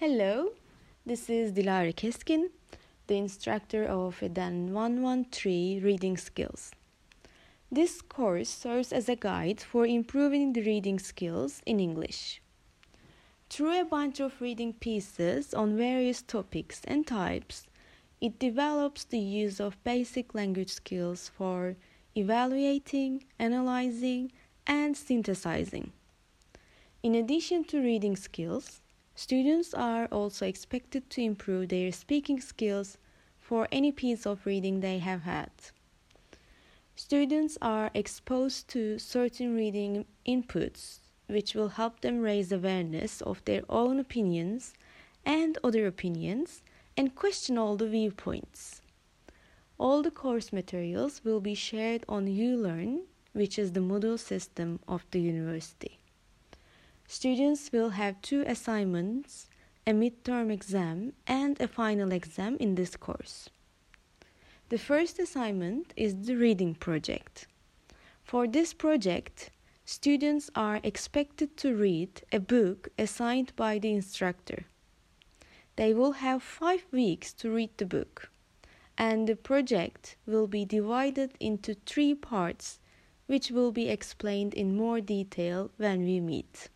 Hello, this is Dilara Keskin, the instructor of EDEN 113 Reading Skills. This course serves as a guide for improving the reading skills in English. Through a bunch of reading pieces on various topics and types, it develops the use of basic language skills for evaluating, analyzing, and synthesizing. In addition to reading skills, students are also expected to improve their speaking skills for any piece of reading they have had. Students are exposed to certain reading inputs which will help them raise awareness of their own opinions and other opinions and question all the viewpoints. All the course materials will be shared on ULearn, which is the Moodle system of the university. Students will have two assignments, a midterm exam and a final exam in this course. The first assignment is the reading project. For this project, students are expected to read a book assigned by the instructor. They will have five weeks to read the book, and the project will be divided into three parts, which will be explained in more detail when we meet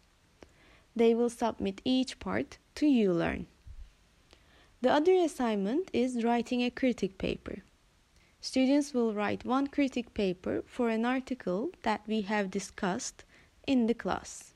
they will submit each part to ULearn. The other assignment is writing a critic paper. Students will write one critic paper for an article that we have discussed in the class.